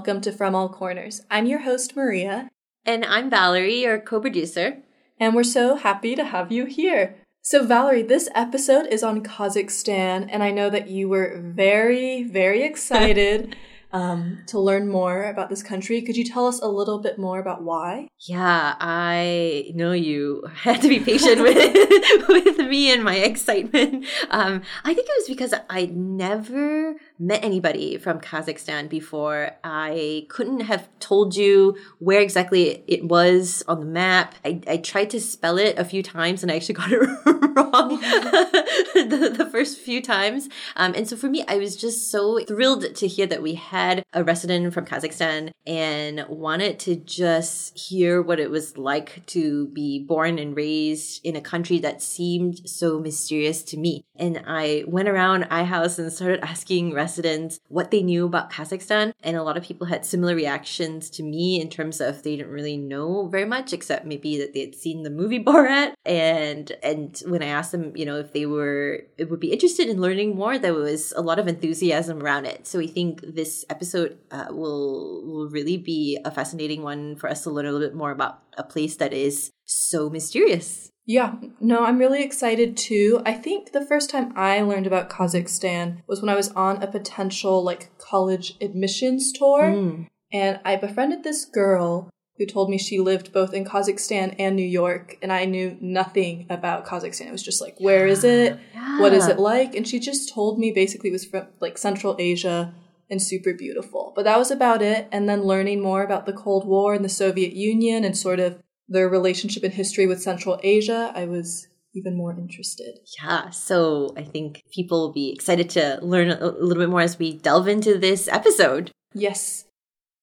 welcome to From All Corners. I'm your host, Maria. And I'm Valerie, your co producer. And we're so happy to have you here. So, Valerie, this episode is on Kazakhstan, and I know that you were very, very excited um, to learn more about this country. Could you tell us a little bit more about why? Yeah, I know you had to be patient with with me and my excitement. Um, I think it was because I never met anybody from Kazakhstan before. I couldn't have told you where exactly it was on the map. I, I tried to spell it a few times and I actually got it wrong the, the first few times. Um, and so for me, I was just so thrilled to hear that we had a resident from Kazakhstan and wanted to just hear what it was like to be born and raised in a country that seemed so mysterious to me. And I went around iHouse and started asking residents what they knew about Kazakhstan. And a lot of people had similar reactions to me in terms of they didn't really know very much, except maybe that they had seen the movie Borat. And and when I asked them, you know, if they were it would be interested in learning more, there was a lot of enthusiasm around it. So we think this episode uh, will will really be a fascinating one for us to learn a little bit more about a place that is so mysterious. Yeah, no, I'm really excited too. I think the first time I learned about Kazakhstan was when I was on a potential like college admissions tour. Mm. And I befriended this girl who told me she lived both in Kazakhstan and New York. And I knew nothing about Kazakhstan. It was just like, where is it? Yeah. What is it like? And she just told me basically it was from like Central Asia and super beautiful. But that was about it. And then learning more about the Cold War and the Soviet Union and sort of their relationship and history with Central Asia, I was even more interested. Yeah, so I think people will be excited to learn a little bit more as we delve into this episode. Yes.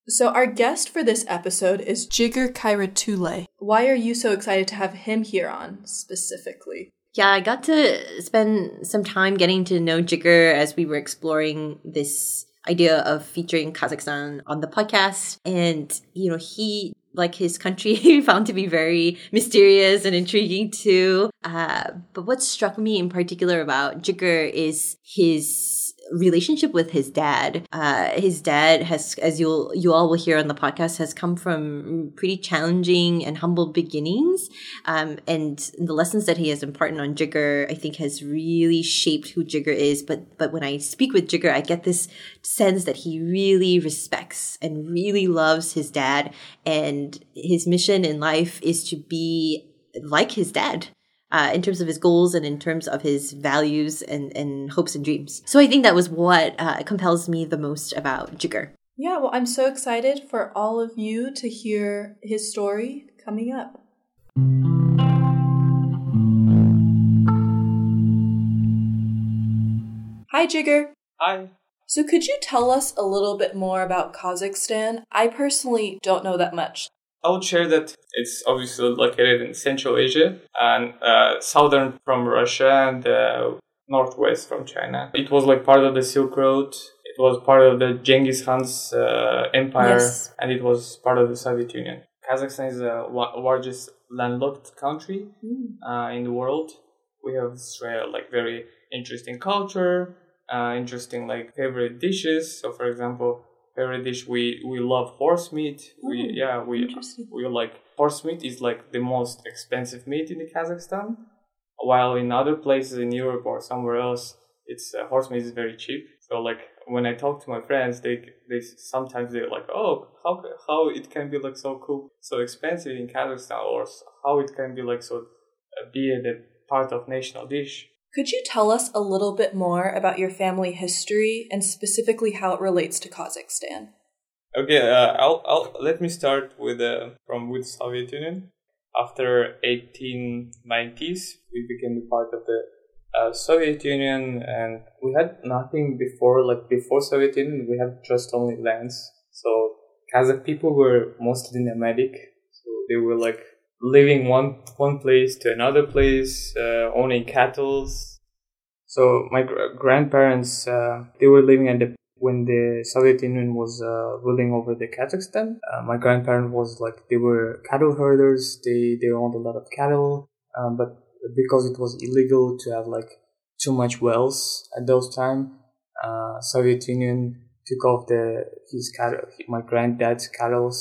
So our guest for this episode is Jigger Khairatullah. Why are you so excited to have him here on specifically? Yeah, I got to spend some time getting to know Jigger as we were exploring this idea of featuring Kazakhstan on the podcast. And, you know, he like his country found to be very mysterious and intriguing too. Uh, but what struck me in particular about Jigger is his relationship with his dad. Uh, his dad has, as you'll you all will hear on the podcast, has come from pretty challenging and humble beginnings, um, and the lessons that he has imparted on Jigger, I think, has really shaped who Jigger is. But but when I speak with Jigger, I get this sense that he really respects and really loves his dad, and his mission in life is to be like his dad uh, in terms of his goals and in terms of his values and, and hopes and dreams. So I think that was what uh, compels me the most about Jigger. Yeah, well, I'm so excited for all of you to hear his story coming up. Hi, Jigger. Hi. So, could you tell us a little bit more about Kazakhstan? I personally don't know that much. I would share that it's obviously located in Central Asia and uh, southern from Russia and uh, northwest from China. It was like part of the Silk Road. It was part of the Genghis Khan's uh, empire, Yes. and it was part of the Soviet Union. Kazakhstan is the largest landlocked country uh, in the world. We have uh, like very interesting culture, uh, interesting like favorite dishes. So, for example, favorite dish we we love horse meat. we yeah we we like horse meat is like the most expensive meat in the Kazakhstan, while in other places in Europe or somewhere else, it's uh, horse meat is very cheap. So like when I talk to my friends, they they sometimes they're like, oh, how how it can be like so cool, so expensive in Kazakhstan, or how it can be like so uh, be a the part of national dish. Could you tell us a little bit more about your family history and specifically how it relates to Kazakhstan? Okay, uh, I'll, I'll let me start with uh, from with Soviet Union. After 1890s, we became part of the uh, Soviet Union, and we had nothing before. Like before Soviet Union, we had just only lands. So Kazakh people were mostly nomadic. So they were like living one one place to another place, uh, owning cattle. So my gr- grandparents, uh, they were living at the when the Soviet Union was uh, ruling over the Kazakhstan. Uh, my grandparents was like they were cattle herders. They they owned a lot of cattle, um, but because it was illegal to have like too much wells at those time, uh, Soviet Union took off the his cattle, my granddad's cattle.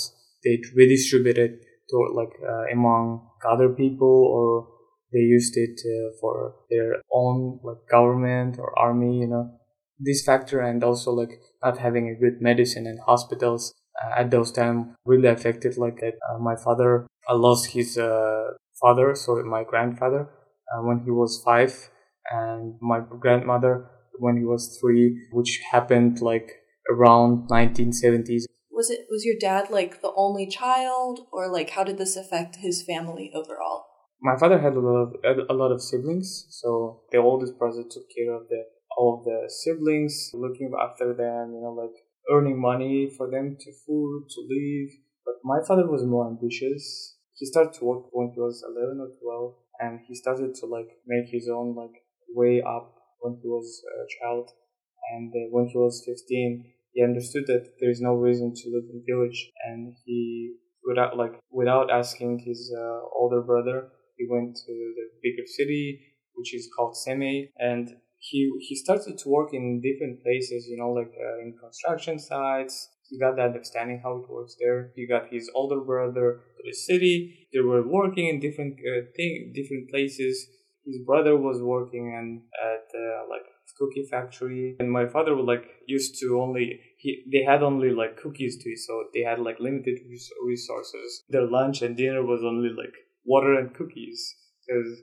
They redistributed to like uh, among other people, or they used it uh, for their own like government or army. You know, this factor and also like not having a good medicine and hospitals uh, at those time really affected like that. Uh, my father uh, lost his uh, father, so my grandfather, when he was five, and my grandmother when he was three, which happened like around 1970s. Was it was your dad like the only child, or like how did this affect his family overall? My father had a lot of a lot of siblings, so the oldest brother took care of the all of the siblings, looking after them, you know, like earning money for them to food to live. But my father was more ambitious. He started to work when he was eleven or twelve, and he started to like make his own like way up when he was a child. And uh, when he was 15, he understood that there is no reason to live in village. And he, without like, without asking his uh, older brother, he went to the bigger city, which is called Semey. And he, he started to work in different places, you know, like uh, in construction sites. He got the understanding how it works there. He got his older brother to the city. They were working in different uh, thing, different places his brother was working and at uh, like cookie factory. And my father would like used to only he they had only like cookies to eat so they had like limited resources. Their lunch and dinner was only like water and cookies. Because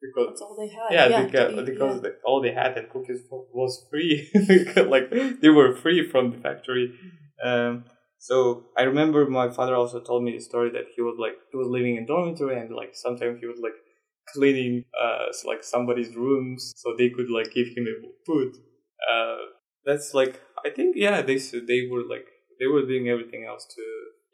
because that's all they had. Yeah, yeah because, because yeah. All they had and cookies was free. Like they were free from the factory. Um so I remember my father also told me the story that he was like he was living in dormitory and like sometimes he would like cleaning uh like somebody's rooms so they could like give him food. Uh that's like i think yeah they they were like they were doing everything else to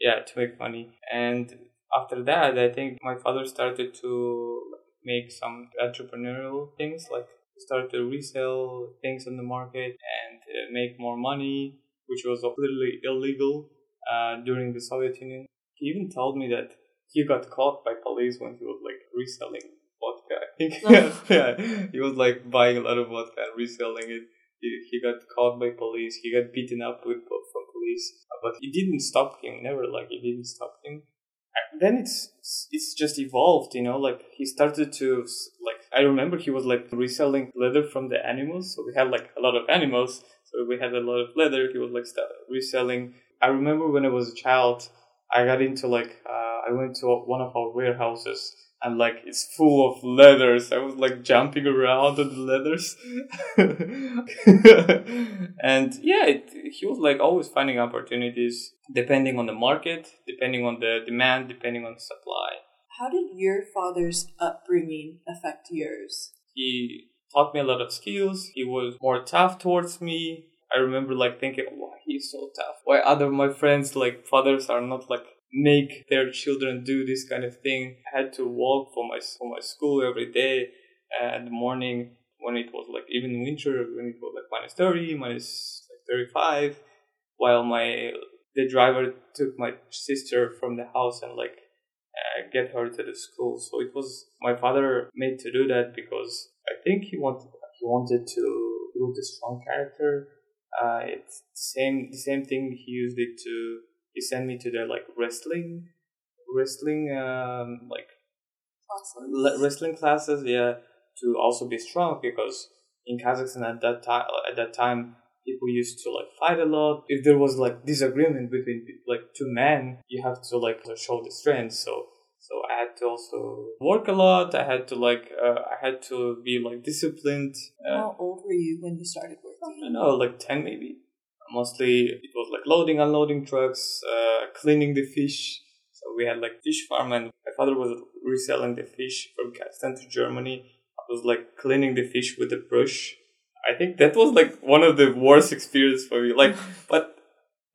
yeah to make money. And after that i think my father started to make some entrepreneurial things like start to resell things on the market and uh, make more money which was completely illegal uh, during the soviet union. He even told me that he got caught by police when he was like reselling vodka. Uh-huh. Yeah, he was like buying a lot of vodka and reselling it. He, he got caught by police. He got beaten up with uh, from police, uh, but it didn't stop him. Never like it didn't stop him. And then it's it's just evolved, you know. Like he started to like I remember he was like reselling leather from the animals. So we had like a lot of animals. So we had a lot of leather. He was like reselling. I remember when I was a child, I got into like uh, I went to one of our warehouses and like it's full of leathers. I was like jumping around on the leathers, and yeah, it, he was like always finding opportunities depending on the market, depending on the demand, depending on the supply. How did your father's upbringing affect yours? He taught me a lot of skills. He was more tough towards me. I remember like thinking, why he's so tough? Why other my friends like fathers are not like make their children do this kind of thing. I had to walk for my for my school every day uh, in the morning when it was like even winter when it was like minus 30 minus like 35 while my the driver took my sister from the house and like uh, get her to the school so it was my father made to do that because i think he wanted he wanted to build a strong character uh, it's same the same thing he used it to he sent me to the like wrestling wrestling um like classes. wrestling classes yeah to also be strong because in Kazakhstan at that time at that time people used to like fight a lot if there was like disagreement between like two men you have to like show the strength so so I had to also work a lot. I had to like uh, I had to be like disciplined. Uh, How old were you when you started working? I don't know, like ten maybe mostly it was loading, unloading trucks, uh, cleaning the fish. So we had like fish farm, and my father was reselling the fish from Kazakhstan to Germany. I was like cleaning the fish with a brush. I think that was like one of the worst experience for me. Like, but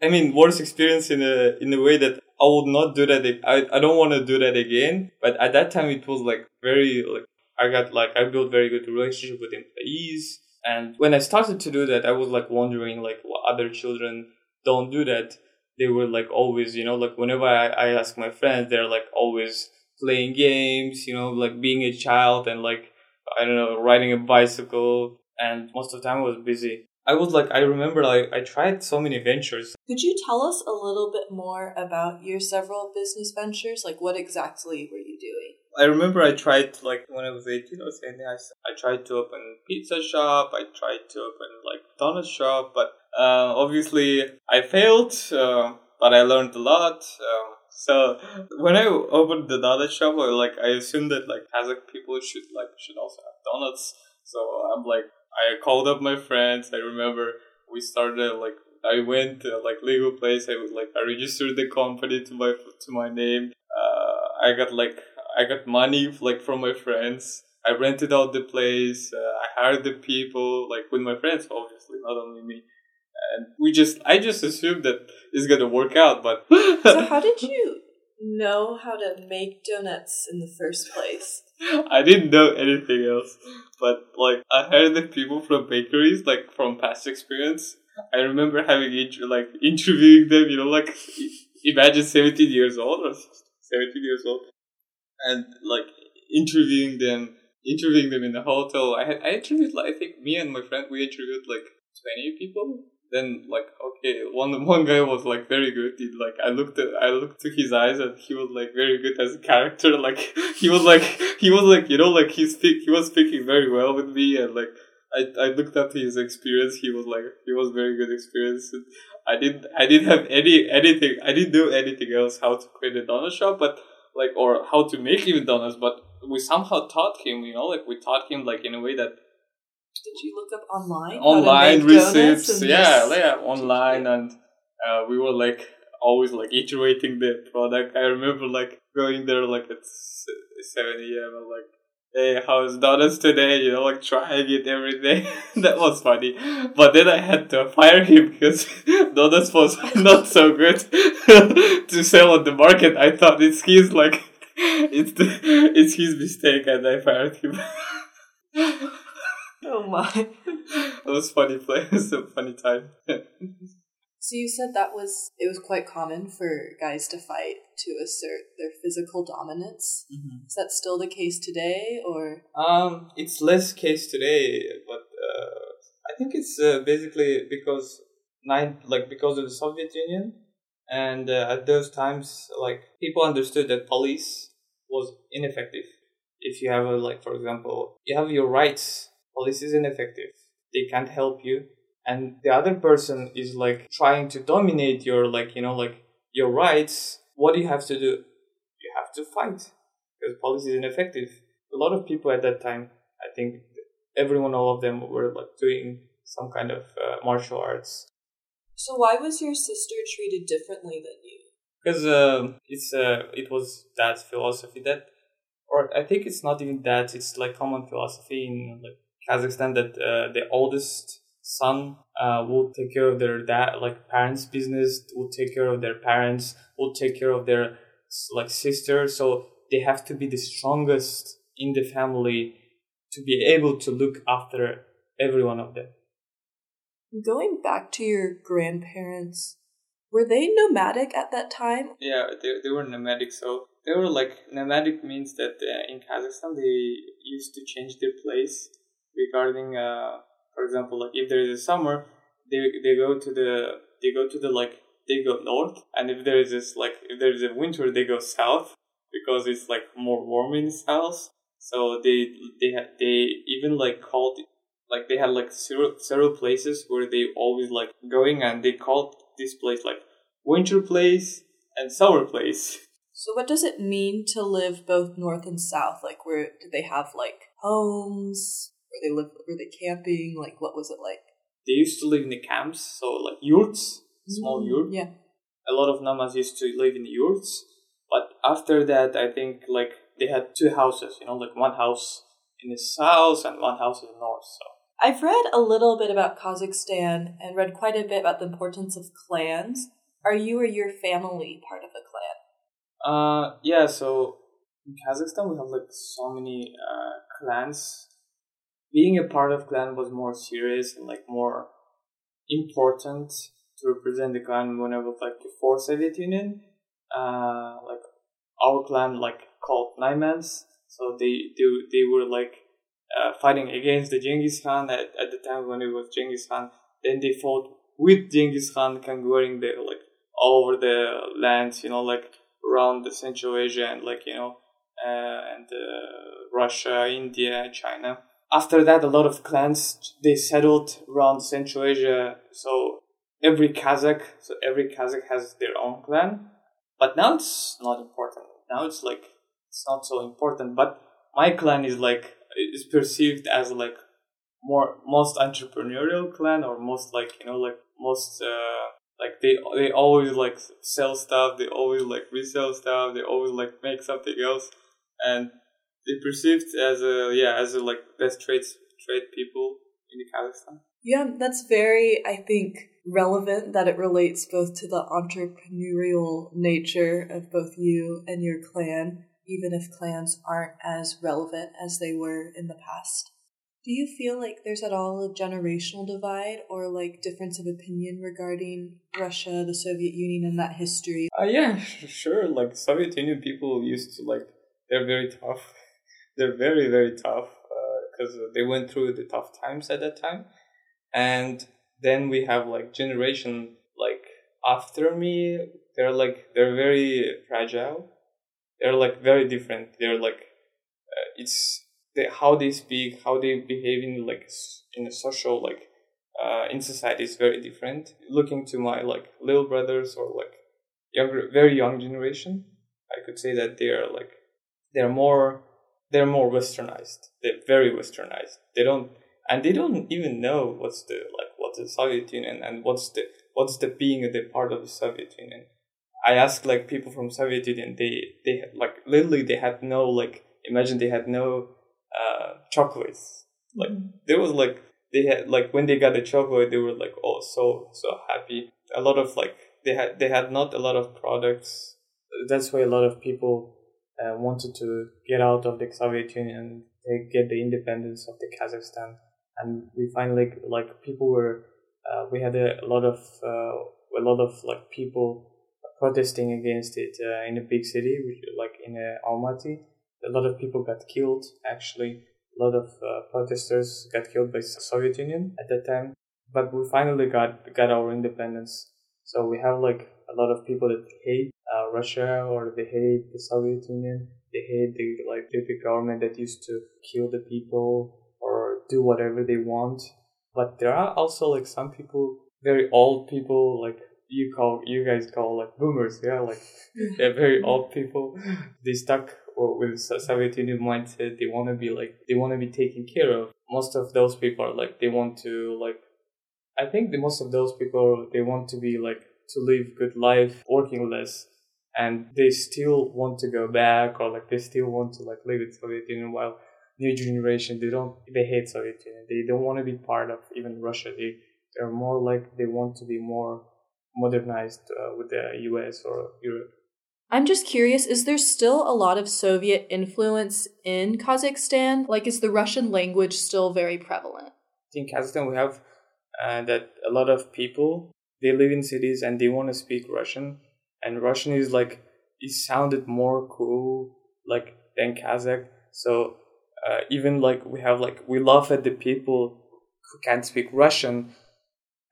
I mean, worst experience in a in a way that I would not do that. I I don't want to do that again. But at that time, it was like very like I got like I built very good relationship with employees. And when I started to do that, I was like wondering like what other children don't do that. They were like always, you know, like whenever I, I ask my friends, they're like always playing games, you know, like being a child and like, I don't know, riding a bicycle. And most of the time I was busy. I was like, I remember, like, I tried so many ventures. Could you tell us a little bit more about your several business ventures? Like, what exactly were you doing? I remember I tried, like, when I was 18 or something, I, I tried to open pizza shop, I tried to open, like, donut shop, but uh, obviously I failed, uh, but I learned a lot. Um, so when I opened the donut shop, I, like, I assumed that, like, Kazakh people should, like, should also have donuts. So I'm like, I called up my friends. I remember we started like I went to like legal place. I was like I registered the company to my to my name. Uh, I got like I got money like from my friends. I rented out the place. Uh, I hired the people like with my friends, obviously, not only me. And we just I just assumed that it's gonna work out. But so how did you know how to make donuts in the first place? I didn't know anything else. But like I heard the people from bakeries, like from past experience. I remember having inter- like interviewing them. You know, like imagine seventeen years old or seventeen years old, and like interviewing them, interviewing them in the hotel. I had I interviewed like I think me and my friend we interviewed like twenty people then like okay one one guy was like very good. He, like i looked at i looked to his eyes and he was like very good as a character. Like he was like he was like you know like he speak he was speaking very well with me and like I, I looked up his experience. He was like he was very good experience. And i didn't i didn't have any anything i didn't do anything else how to create a donut shop but like or how to make even donuts but we somehow taught him you know like we taught him like in a way that did you look up online? Online receipts, yeah, yeah, online, and uh, we were like always like iterating the product. I remember like going there like at seven a.m. and like, hey, how's donuts today? You know, like trying it every day. that was funny, but then I had to fire him because donuts was not so good to sell on the market. I thought it's his like it's the, it's his mistake, and I fired him. Oh my. it was funny play. It was a funny time. so you said that was it was quite common for guys to fight to assert their physical dominance. Mm-hmm. Is that still the case today, or? Um, it's less case today, but uh, I think it's uh, basically because nine like because of the Soviet Union, and uh, at those times, like people understood that police was ineffective. If you have a like, for example, you have your rights police is ineffective. They can't help you. And the other person is like trying to dominate your like you know like your rights. What do you have to do? You have to fight because police is ineffective. A lot of people at that time i think everyone all of them were like doing some kind of uh, martial arts. So why was your sister treated differently than you? Because uh, it's uh, it was that philosophy that or i think it's not even that it's like common philosophy in like Kazakhstan that uh, the oldest son uh, will take care of their dad, like parents' business, will take care of their parents, will take care of their like sister. So they have to be the strongest in the family to be able to look after every one of them. Going back to your grandparents, were they nomadic at that time? Yeah, they, they were nomadic. So they were like nomadic means that uh, in Kazakhstan they used to change their place regarding uh for example like if there is a summer they they go to the they go to the like they go north and if there is this like if there is a winter they go south because it's like more warm in the south so they they had they even like called like they had like several several places where they always like going and they called this place like winter place and summer place. So what does it mean to live both north and south? Like where do they have like homes were they live? Were they camping? Like, what was it like? They used to live in the camps, so like yurts, small mm, yurt. Yeah. A lot of namas used to live in yurts, but after that, I think like they had two houses. You know, like one house in the south and one house in the north. So. I've read a little bit about Kazakhstan and read quite a bit about the importance of clans. Are you or your family part of a clan? Uh, yeah. So in Kazakhstan, we have like so many uh, clans being a part of clan was more serious and like more important to represent the clan when I was like before Soviet Union. Uh, like our clan like called Naimans, so they they they were like uh, fighting against the Genghis Khan at, at the time when it was Genghis Khan. then they fought with Genghis Khan conquering the like all over the lands, you know, like around the Central Asia and like you know, uh, and uh, Russia, India, China. After that, a lot of clans they settled around Central Asia. So every Kazakh, so every Kazakh has their own clan. But now it's not important. Now it's like it's not so important. But my clan is like is perceived as like more most entrepreneurial clan or most like you know like most uh like they they always like sell stuff they always like resell stuff they always like make something else and they perceived as a yeah as a like best trade trade people in the Kazakhstan. Yeah, that's very I think relevant that it relates both to the entrepreneurial nature of both you and your clan, even if clans aren't as relevant as they were in the past. Do you feel like there's at all a generational divide or like difference of opinion regarding Russia, the Soviet Union, and that history? Uh, yeah, sure. Like Soviet Union people used to like they're very tough. They're very very tough because uh, they went through the tough times at that time, and then we have like generation like after me. They're like they're very fragile. They're like very different. They're like uh, it's they, how they speak, how they behave in like in a social like uh, in society is very different. Looking to my like little brothers or like younger, very young generation, I could say that they are like they're more they're more westernized. They're very westernized. They don't and they don't even know what's the like what's the Soviet Union and what's the what's the being a the part of the Soviet Union. I asked like people from Soviet Union, they they had, like literally they had no like imagine they had no uh, chocolates. Like mm-hmm. there was like they had like when they got the chocolate, they were like oh so so happy. A lot of like they had they had not a lot of products. That's why a lot of people uh, wanted to get out of the Soviet Union, they get the independence of the Kazakhstan, and we finally like people were uh, we had a, lot of uh, a lot of like people protesting against it uh, in a big city, like in uh, Almaty. A lot of people got killed actually. A lot of uh, protesters got killed by the soviet union at that time. But we finally got got our independence. So we have like a lot of people that hate uh, russia or they hate the soviet union they hate the like the, government that used to kill the people or do whatever they want but there are also like some people very old people like you call you guys call like boomers yeah like they're very old people they stuck with Soviet Union mindset, they want to be like they want to be taken care of. Most of those people are like they want to like. I think the most of those people they want to be like to live good life, working less, and they still want to go back or like they still want to like live in Soviet Union. While new generation they don't they hate Soviet Union. They don't want to be part of even Russia. They they're more like they want to be more modernized uh, with the U.S. or Europe. I'm just curious, is there still a lot of Soviet influence in Kazakhstan? Like, is the Russian language still very prevalent? In Kazakhstan, we have uh, that a lot of people, they live in cities and they want to speak Russian. And Russian is like, it sounded more cool, like, than Kazakh. So, uh, even like, we have like, we laugh at the people who can't speak Russian.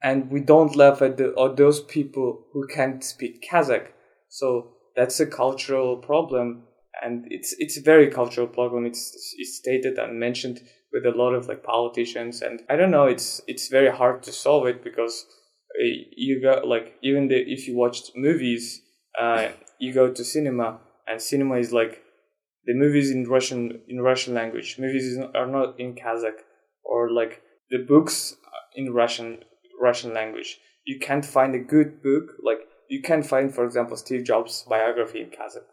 And we don't laugh at the, or those people who can't speak Kazakh. So, that's a cultural problem and it's it's a very cultural problem it's it's stated and mentioned with a lot of like politicians and i don't know it's it's very hard to solve it because you got like even the if you watched movies uh, you go to cinema and cinema is like the movies in russian in russian language movies are not in kazakh or like the books in russian russian language you can't find a good book like you can't find, for example, Steve Jobs' biography in Kazakh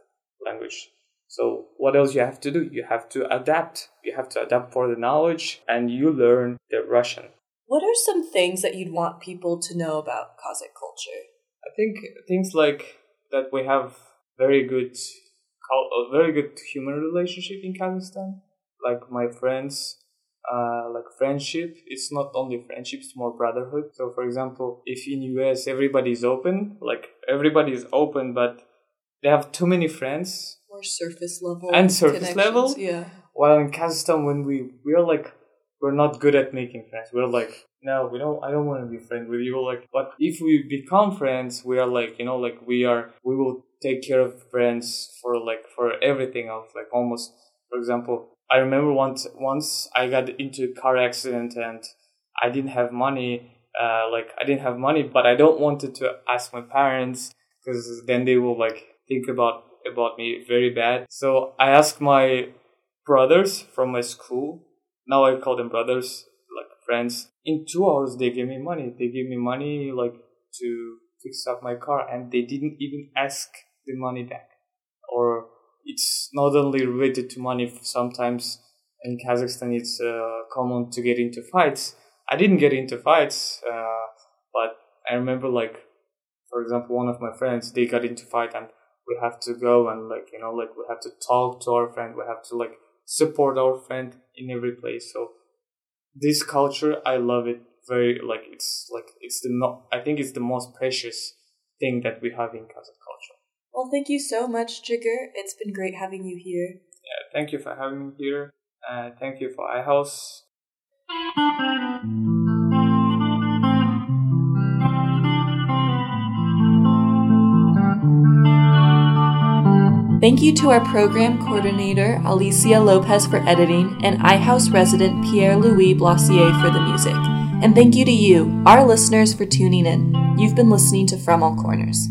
language. So what else you have to do? You have to adapt. You have to adapt for the knowledge and you learn the Russian. What are some things that you'd want people to know about Kazakh culture? I think things like that we have very good a very good human relationship in Kazakhstan. Like my friends uh, like friendship it's not only friendship it's more brotherhood so for example if in us everybody is open like everybody is open but they have too many friends more surface level and surface level yeah while in kazakhstan when we we are like we're not good at making friends. We're like, no, we don't. I don't want to be friends with you. Like, but if we become friends, we are like, you know, like we are. We will take care of friends for like for everything else. Like almost, for example, I remember once once I got into a car accident and I didn't have money. Uh, like I didn't have money, but I don't wanted to ask my parents because then they will like think about about me very bad. So I asked my brothers from my school. Now I call them brothers, like friends. In two hours, they gave me money. They gave me money like to fix up my car, and they didn't even ask the money back. Or it's not only related to money. Sometimes in Kazakhstan, it's uh, common to get into fights. I didn't get into fights, uh, but I remember like, for example, one of my friends they got into fight and we have to go and like you know like we have to talk to our friend we have to like support our friend in every place. So this culture i love it very like it's like it's the not i think it's the most precious thing that we have in kazakh culture. Well thank you so much jigar. It's been great having you here. Yeah thank you for having me here. Uh, thank you for iHouse Thank you to our program coordinator, Alicia Lopez, for editing, and iHouse resident Pierre Louis Blossier for the music. And thank you to you, our listeners, for tuning in. You've been listening to From All Corners.